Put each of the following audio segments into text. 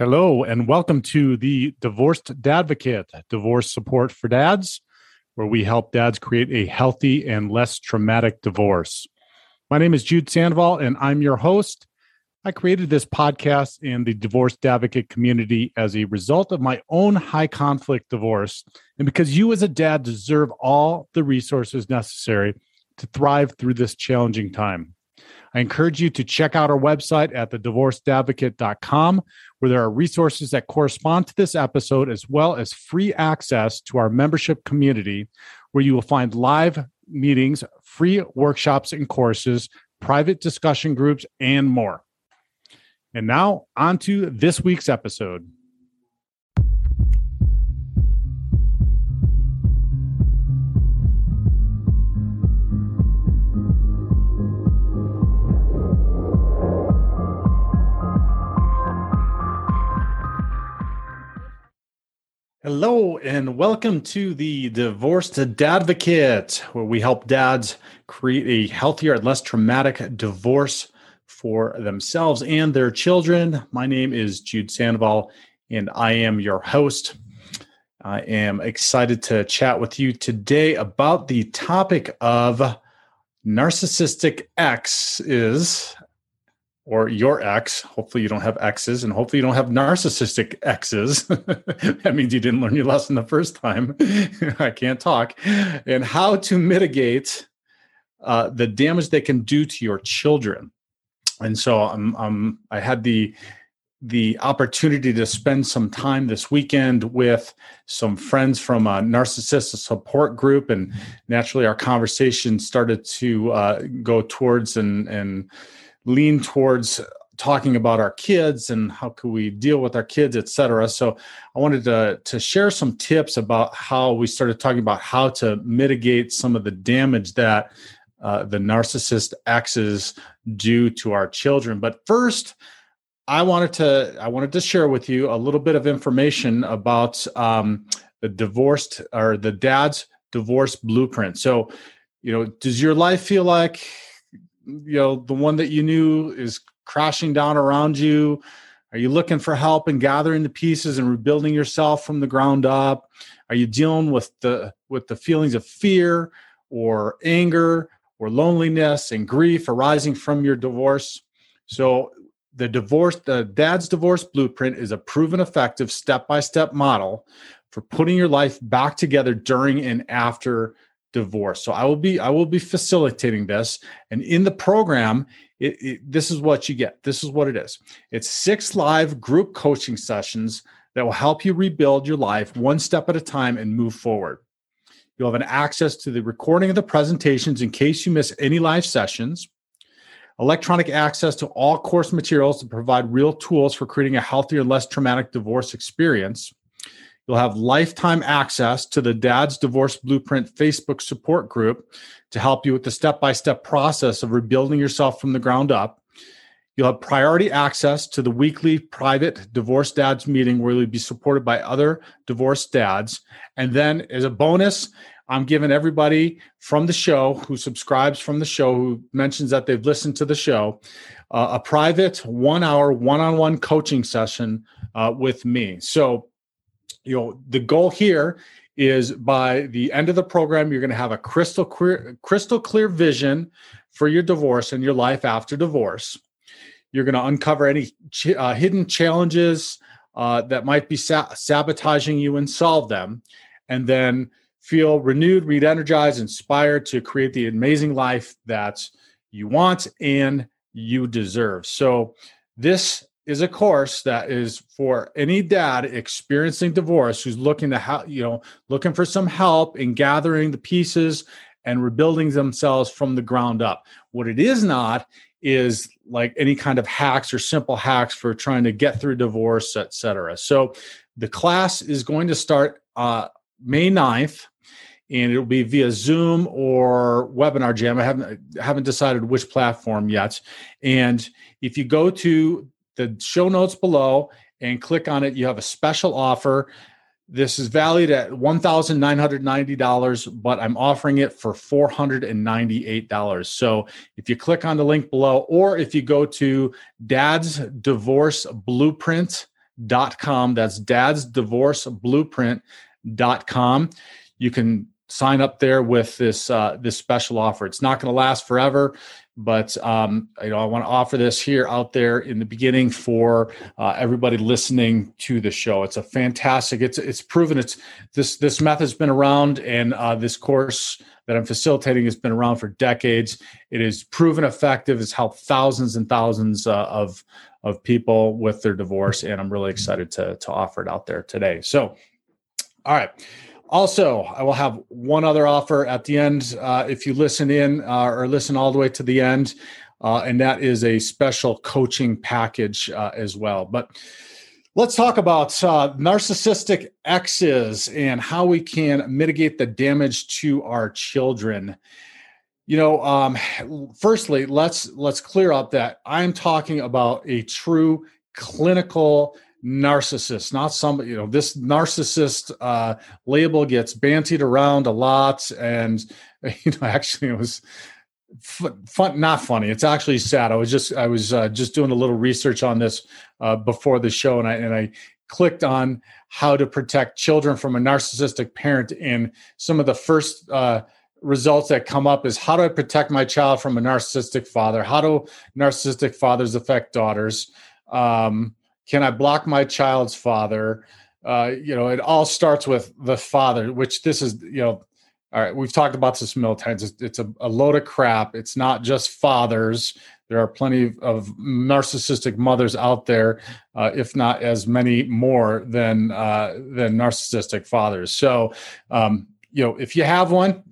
Hello, and welcome to the Divorced Dadvocate, divorce support for dads, where we help dads create a healthy and less traumatic divorce. My name is Jude Sandoval, and I'm your host. I created this podcast in the Divorced Dadvocate community as a result of my own high conflict divorce, and because you, as a dad, deserve all the resources necessary to thrive through this challenging time. I encourage you to check out our website at thedivorceddadvocate.com, where there are resources that correspond to this episode, as well as free access to our membership community, where you will find live meetings, free workshops and courses, private discussion groups, and more. And now, on to this week's episode. Hello, and welcome to the Divorced Dadvocate, where we help dads create a healthier and less traumatic divorce for themselves and their children. My name is Jude Sandoval, and I am your host. I am excited to chat with you today about the topic of narcissistic exes or your ex. Hopefully, you don't have exes, and hopefully, you don't have narcissistic exes. that means you didn't learn your lesson the first time. I can't talk. And how to mitigate uh, the damage they can do to your children. And so, um, um, I had the the opportunity to spend some time this weekend with some friends from a narcissist support group and naturally our conversation started to uh, go towards and and lean towards talking about our kids and how can we deal with our kids etc so i wanted to, to share some tips about how we started talking about how to mitigate some of the damage that uh, the narcissist exes do to our children. But first i wanted to i wanted to share with you a little bit of information about um, the divorced or the dad's divorce blueprint. So you know does your life feel like you know the one that you knew is crashing down around you? Are you looking for help and gathering the pieces and rebuilding yourself from the ground up? Are you dealing with the with the feelings of fear or anger or loneliness and grief arising from your divorce? So the divorce the dad's divorce blueprint is a proven effective step-by-step model for putting your life back together during and after divorce. So I will be I will be facilitating this, and in the program, it, it, this is what you get. This is what it is. It's six live group coaching sessions that will help you rebuild your life one step at a time and move forward. You'll have an access to the recording of the presentations in case you miss any live sessions. Electronic access to all course materials to provide real tools for creating a healthier, less traumatic divorce experience You'll have lifetime access to the Dad's Divorce Blueprint Facebook support group to help you with the step by step process of rebuilding yourself from the ground up. You'll have priority access to the weekly private divorce dads meeting where you'll be supported by other divorced dads. And then, as a bonus, I'm giving everybody from the show who subscribes from the show, who mentions that they've listened to the show, uh, a private one hour one on one coaching session uh, with me. So, you know the goal here is by the end of the program you're going to have a crystal clear crystal clear vision for your divorce and your life after divorce. You're going to uncover any ch- uh, hidden challenges uh, that might be sa- sabotaging you and solve them and then feel renewed re-energized inspired to create the amazing life that you want and you deserve. So this is a course that is for any dad experiencing divorce who's looking to how you know looking for some help in gathering the pieces and rebuilding themselves from the ground up. What it is not is like any kind of hacks or simple hacks for trying to get through divorce etc so the class is going to start uh, may 9th and it'll be via zoom or WebinarJam. I haven't I haven't decided which platform yet. And if you go to the show notes below and click on it. You have a special offer. This is valued at $1,990, but I'm offering it for $498. So if you click on the link below, or if you go to dads divorce blueprint dadsdivorceblueprint.com. That's dadsdivorceblueprint.com. You can sign up there with this uh, this special offer. It's not going to last forever, but um, you know I want to offer this here out there in the beginning for uh, everybody listening to the show. It's a fantastic. It's it's proven. It's this this method's been around, and uh, this course that I'm facilitating has been around for decades. It is proven effective. It's helped thousands and thousands uh, of of people with their divorce, and I'm really excited to to offer it out there today. So, all right. Also, I will have one other offer at the end. Uh, if you listen in uh, or listen all the way to the end, uh, and that is a special coaching package uh, as well. But let's talk about uh, narcissistic exes and how we can mitigate the damage to our children. You know, um, firstly, let's let's clear up that I'm talking about a true clinical narcissist, not somebody, you know, this narcissist uh, label gets bantied around a lot. And, you know, actually, it was fun, not funny. It's actually sad. I was just, I was uh, just doing a little research on this uh, before the show, and I, and I clicked on how to protect children from a narcissistic parent. And some of the first, uh, results that come up is how do I protect my child from a narcissistic father? How do narcissistic fathers affect daughters? Um, can I block my child's father? Uh, you know, it all starts with the father, which this is, you know, all right, we've talked about this many times. It's, it's a, a, load of crap. It's not just fathers. There are plenty of narcissistic mothers out there, uh, if not as many more than uh, than narcissistic fathers. So, um, you know, if you have one,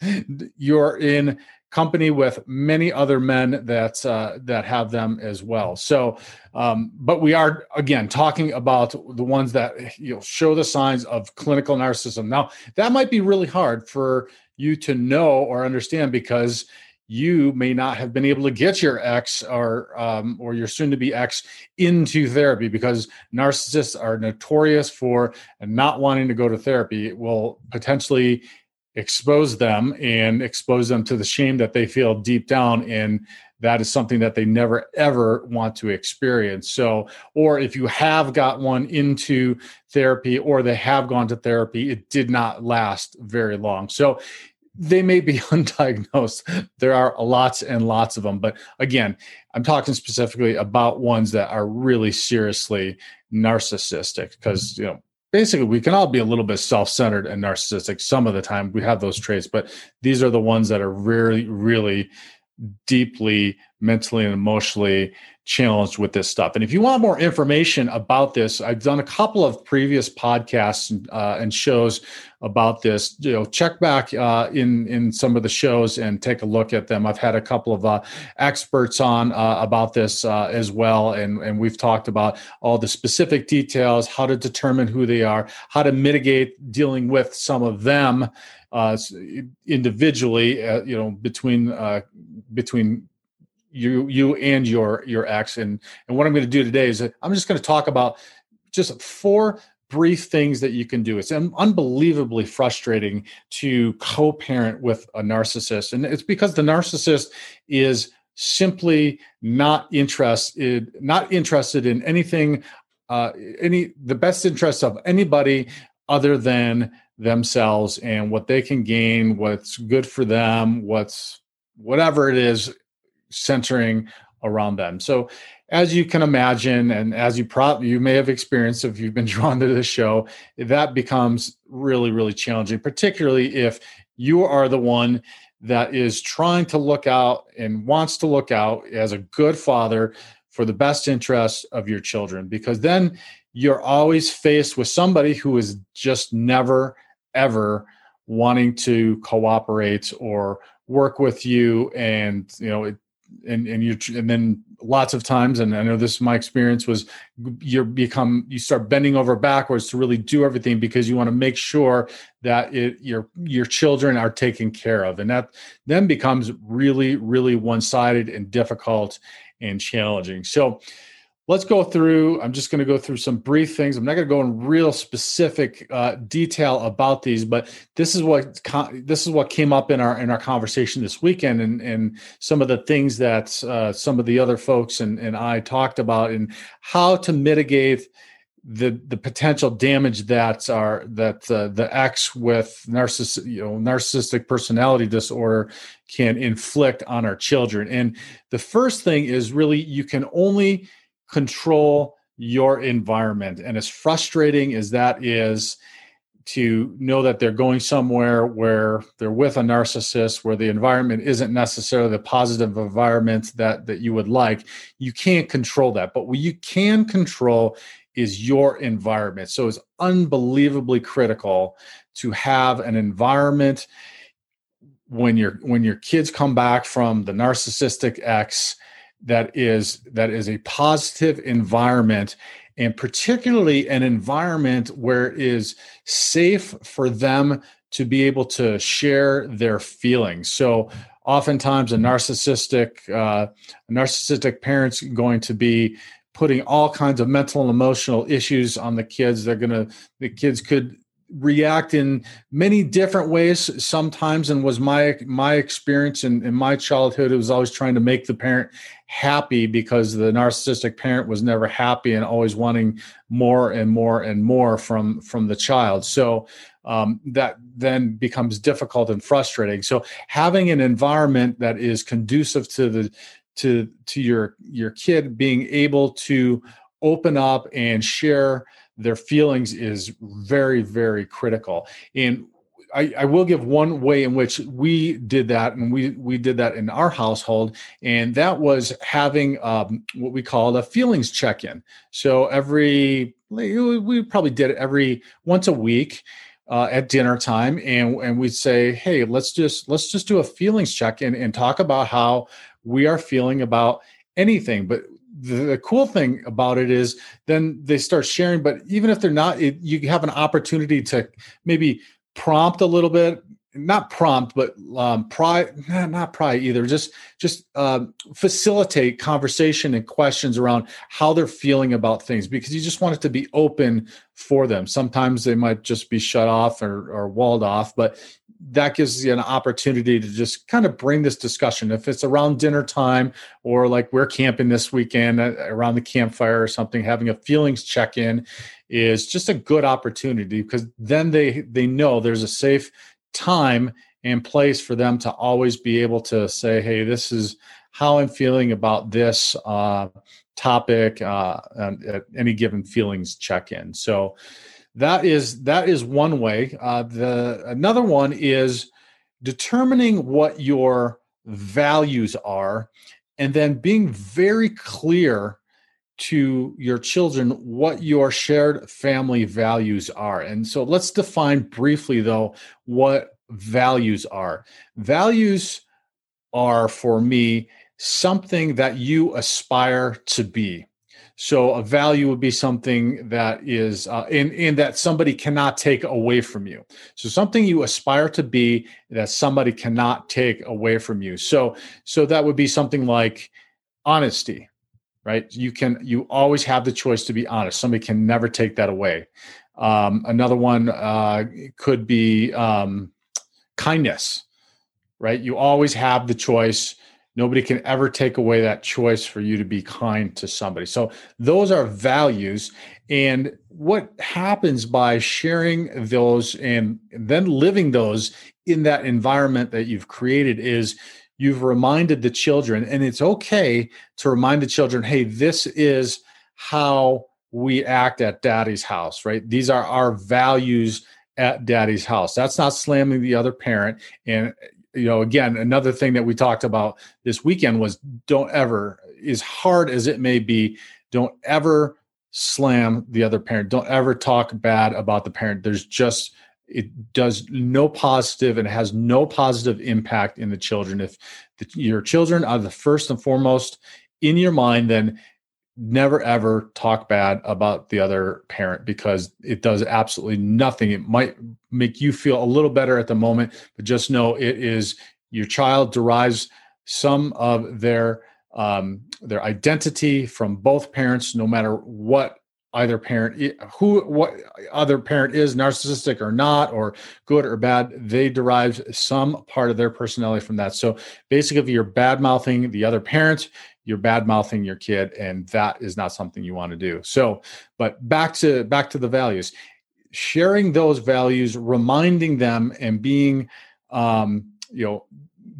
you're in company with many other men that uh, that have them as well. So, um, but we are again talking about the ones that you know show the signs of clinical narcissism. Now, that might be really hard for you to know or understand because you may not have been able to get your ex or um, or your soon to be ex into therapy because narcissists are notorious for not wanting to go to therapy. It will potentially expose them and expose them to the shame that they feel deep down. And that is something that they never ever want to experience. So or if you have got one into therapy or they have gone to therapy it did not last very long. So they may be undiagnosed. There are lots and lots of them. But again i'm talking specifically about ones that are really seriously narcissistic because you know basically we can all be a little bit self-centered and narcissistic some of the time we have those traits but these are the ones that are really really deeply mentally and emotionally challenged with this stuff. And if you want more information about this, I've done a couple of previous podcasts uh, and shows about this. You know, check back uh, in in some of the shows and take a look at them. I've had a couple of uh, experts on uh, about this uh, as well, and and we've talked about all the specific details, how to determine who they are, how to mitigate dealing with some of them uh, individually. you know, between between you you and your your ex. And and what i'm going to do today is i'm just going to talk about just four brief things that you can do. It's unbelievably frustrating to co-parent with a narcissist. And it's because the narcissist is simply not interested not interested in anything uh, any the best interest of anybody other than themselves and what they can gain what's good for them what's whatever it is centering around them. So, as you can imagine, and as you probably you may have experienced if you've been drawn to this show, that becomes really, really challenging, particularly if you are the one that is trying to look out and wants to look out as a good father for the best interests of your children, because then you're always faced with somebody who is just never, ever wanting to cooperate or work with you and you know it, and and you and then lots of times and i know this is my experience was you become you start bending over backwards to really do everything because you want to make sure that it, your your children are taken care of. And that then becomes really really one-sided and difficult and challenging. So let's go through i'm just going to go through some brief things i'm not going to go in real specific uh, detail about these but this is what this is what came up in our in our conversation this weekend and and some of the things that uh, some of the other folks and, and i talked about and how to mitigate the the potential damage that are that uh, the X with narciss you know narcissistic personality disorder can inflict on our children. And the first thing is really you can only control your environment. And as frustrating as that is, to know that they're going somewhere where they're with a narcissist where the environment isn't necessarily the positive environment that that you would like you can't control that but what you can control is your environment so it's unbelievably critical to have an environment when your when your kids come back from the narcissistic ex that is that is a positive environment and particularly an environment where it is safe for them to be able to share their feelings. So oftentimes a narcissistic uh, narcissistic parent's going to be putting all kinds of mental and emotional issues on the kids. They're gonna the kids could react in many different ways sometimes and was my my experience in, in my childhood it was always trying to make the parent happy because the narcissistic parent was never happy and always wanting more and more and more from from the child. So um, that then becomes difficult and frustrating. So having an environment that is conducive to the to to your your kid being able to open up and share their feelings is very very critical. And I, I, will give one way in which we did that, and we we did that in our household, and that was having um, what we called a feelings check-in. So every we probably did it every once a week uh, at dinner time, and and we'd say, hey, let's just let's just do a feelings check-in and talk about how we are feeling about anything. But the, cool thing about it is then they start sharing but even if they're not it, you have an opportunity to maybe prompt a little bit not prompt but um pry not, not pry either just just um, facilitate conversation and questions around how they're feeling about things because you just want it to be open for them. Sometimes they might just be shut off or, or walled off but that gives you an opportunity to just kind of bring this discussion. If it's around dinner time or like we're camping this weekend uh, around the campfire or something, having a feelings check in is just a good opportunity because then they they know there's a safe time and place for them to always be able to say, "Hey, this is how I'm feeling about this uh, topic." Uh, at any given feelings check in. So that is that is one way. Uh, the another one is determining what your values are, and then being very clear to your children what your shared family values are. And so let's define briefly though what values are. Values are for me something that you aspire to be. So a value would be something that is uh, in in that somebody cannot take away from you. So something you aspire to be that somebody cannot take away from you. So so that would be something like honesty, right? You can you always have the choice to be honest. Somebody can never take that away. Um, another one uh, could be um, kindness, right? You always have the choice Nobody can ever take away that choice for you to be kind to somebody. So those are values. And what happens by sharing those and then living those in that environment that you've created is you've reminded the children, and it's okay to remind the children, hey, this is how we act at daddy's house, right? These are our values at daddy's house. That's not slamming the other parent. And you know, again, another thing that we talked about this weekend was don't ever, as hard as it may be, don't ever slam the other parent. Don't ever talk bad about the parent. There's just, it does no positive and has no positive impact in the children. If the, your children are the first and foremost in your mind, then never ever talk bad about the other parent because it does absolutely nothing. It might make you feel a little better at the moment, but just know it is your child derives some of their um, their identity from both parents, no matter what either parent who what other parent is narcissistic or not or good or bad they derive some part of their personality from that. So basically if you're bad mouthing the other parent you're bad mouthing your kid and that is not something you want to do. So but back to back to the values. Sharing those values reminding them and being um you know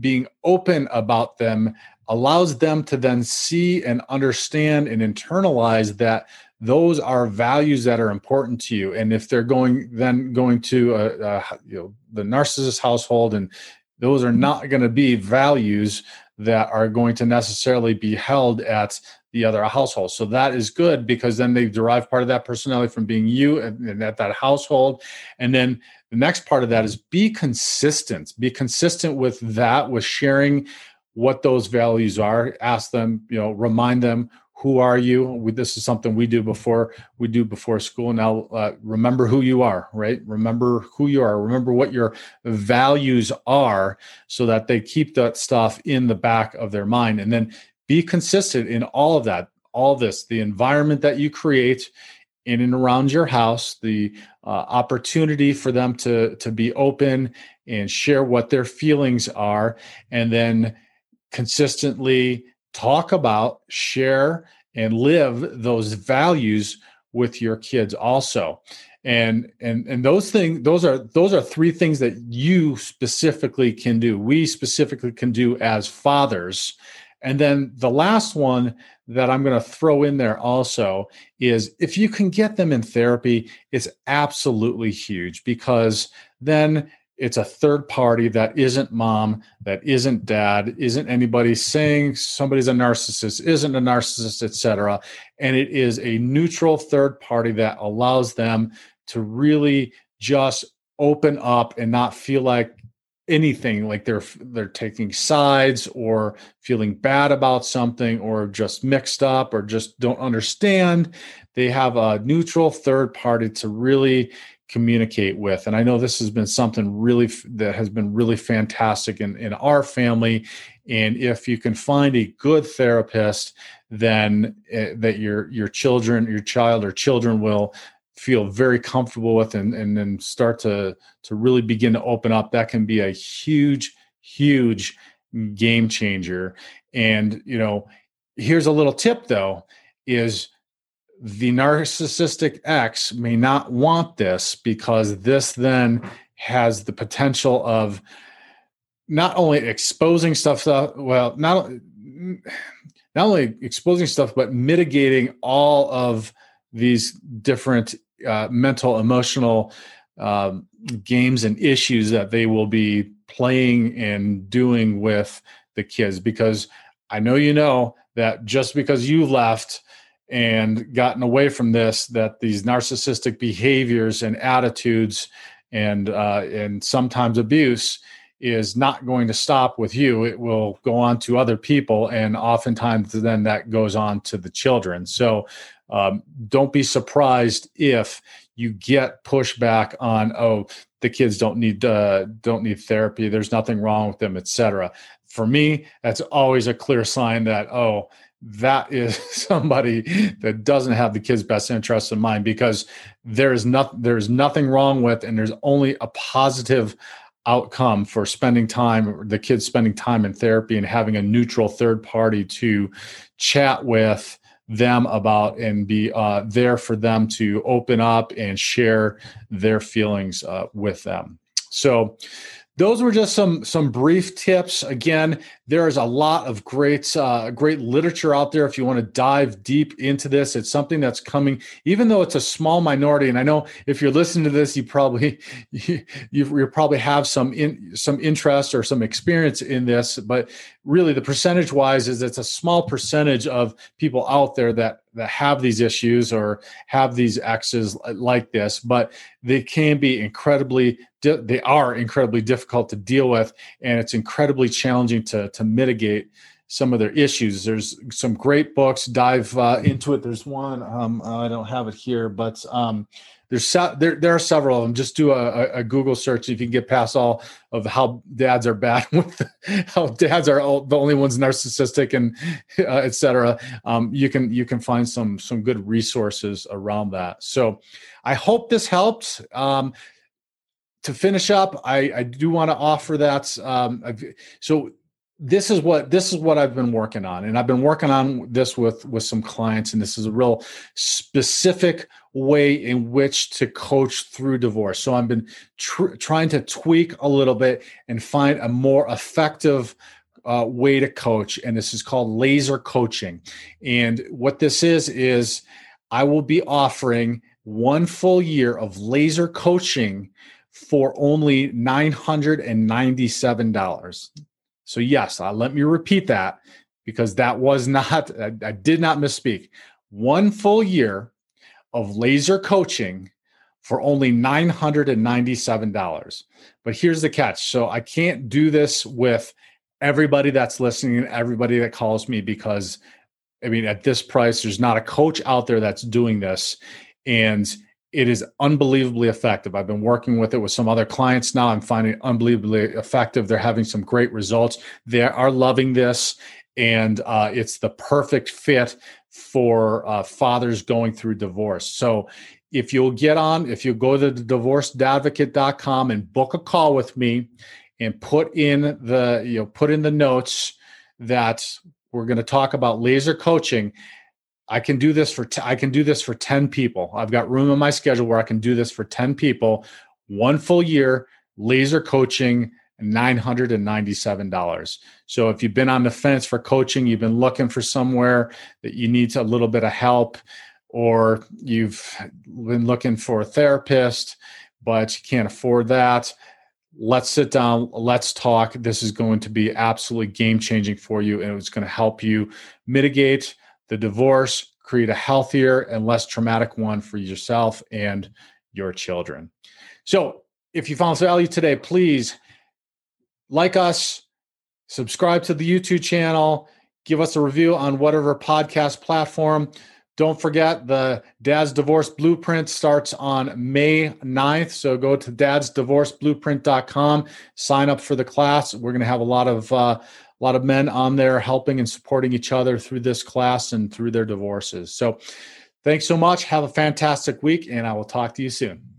being open about them allows them to then see and understand and internalize that those are values that are important to you. And if they're going then going to a, a you know the narcissist household and those are not going to be values that are going to necessarily be held at the other household. So that is good because then they derive part of that personality from being you and, and at that household. And then the next part of that is be consistent. Be consistent with that with sharing what those values are. Ask them you know remind them who are you? We, this is something we do before we do before school. Now uh, remember who you are right? Remember who you are. Remember what your values are so that they keep that stuff in the back of their mind. And then be consistent in all of that all this the environment that you create in and around your house the uh, opportunity for them to to be open and share what their feelings are and then consistently talk about, share, and live those values with your kids also. And and and those things those are those are three things that you specifically can do. We specifically can do as fathers. And then the last one that i'm going to throw in there also is if you can get them in therapy it's absolutely huge because then it's a third party that isn't mom, that isn't dad, isn't anybody saying somebody's a narcissist, isn't a narcissist, etc. And it is a neutral third party that allows them to really just open up and not feel like anything like they're they're taking sides or feeling bad about something or just mixed up or just don't understand they have a neutral third party to really communicate with. And i know this has been something really that has been really fantastic in, in our family. And if you can find a good therapist then uh, that your your children your child or children will feel very comfortable with and and then start to to really begin to open up that can be a huge huge game changer. And you know here's a little tip though is the narcissistic X may not want this because this then has the potential of not only exposing stuff, well, not not only exposing stuff, but mitigating all of these different uh, mental, emotional um, games and issues that they will be playing and doing with the kids. Because I know you know that just because you left and gotten away from this that these narcissistic behaviors and attitudes and uh, and sometimes abuse is not going to stop with you. It will go on to other people and oftentimes then that goes on to the children. So um, don't be surprised if you get pushback on oh the kids don't need uh, don't need therapy there's nothing wrong with them etc for me that's always a clear sign that oh that is somebody that doesn't have the kids' best interests in mind because there is not there's nothing wrong with and there's only a positive outcome for spending time the kids spending time in therapy and having a neutral third party to chat with them about and be uh, there for them to open up and share their feelings uh, with them. So those were just some some brief tips. Again there is a lot of great uh, great literature out there if you want to dive deep into this. It's something that's coming even though it's a small minority and i know if you're listening to this you probably you, you probably have some in some interest or some experience in this but really the percentage wise is it's a small percentage of people out there that that have these issues or have these X's like this, but they can be incredibly they are incredibly difficult to deal with, and it's incredibly challenging to to mitigate some of their issues. There's some great books. Dive uh, into it. There's one um, I don't have it here, but um, there's there there are several of them. Just do a, a, Google search if you can get past all of how dads are bad with how dads are all, the only ones narcissistic and uh, etc. Um, you can you can find some some good resources around that. So I hope this helped. Um, to finish up, I, I do want to offer that. Um, so this is what this is what I've been working on, and I've been working on this with with some clients, and this is a real specific way in which to coach through divorce. So I've been tr- trying to tweak a little bit and find a more effective uh, way to coach, and this is called laser coaching. And what this is is I will be offering one full year of laser coaching for only $997. So, yes, uh, let me repeat that because that was not, I, I did not misspeak. One full year of laser coaching for only $997. But here's the catch. So I can't do this with everybody that's listening and everybody that calls me because I mean, at this price, there's not a coach out there that's doing this. And it is unbelievably effective. I've been working with it with some other clients now. I'm finding it unbelievably effective. They're having some great results. They are loving this, and uh, it's the perfect fit for uh, fathers going through divorce. So, if you'll get on, if you go to divorceddadvocate.com and book a call with me and put in the, you know, put in the notes that we're going to talk about laser coaching I can do this for t- I can do this for 10 people. I've got room in my schedule where I can do this for 10 people, one full year, laser coaching, $997. So if you've been on the fence for coaching, you've been looking for somewhere that you need a little bit of help or you've been looking for a therapist but you can't afford that, let's sit down, let's talk. This is going to be absolutely game changing for you and it's going to help you mitigate the divorce, create a healthier and less traumatic one for yourself and your children. So, if you found value today, please like us, subscribe to the YouTube channel, give us a review on whatever podcast platform. Don't forget the Dad's Divorce Blueprint starts on May 9th. So go to dadsdivorceblueprint.com, sign up for the class. We're going to have a lot of uh, a lot of men on there helping and supporting each other through this class and through their divorces. So, thanks so much. Have a fantastic week, and I will talk to you soon.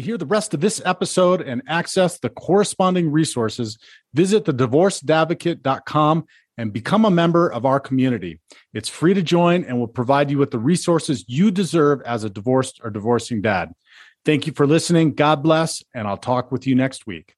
To hear the rest of this episode and access the corresponding resources, visit thedivorceddadvocate.com and become a member of our community. It's free to join and will provide you with the resources you deserve as a divorced or divorcing dad. Thank you for listening. God bless, and I'll talk with you next week.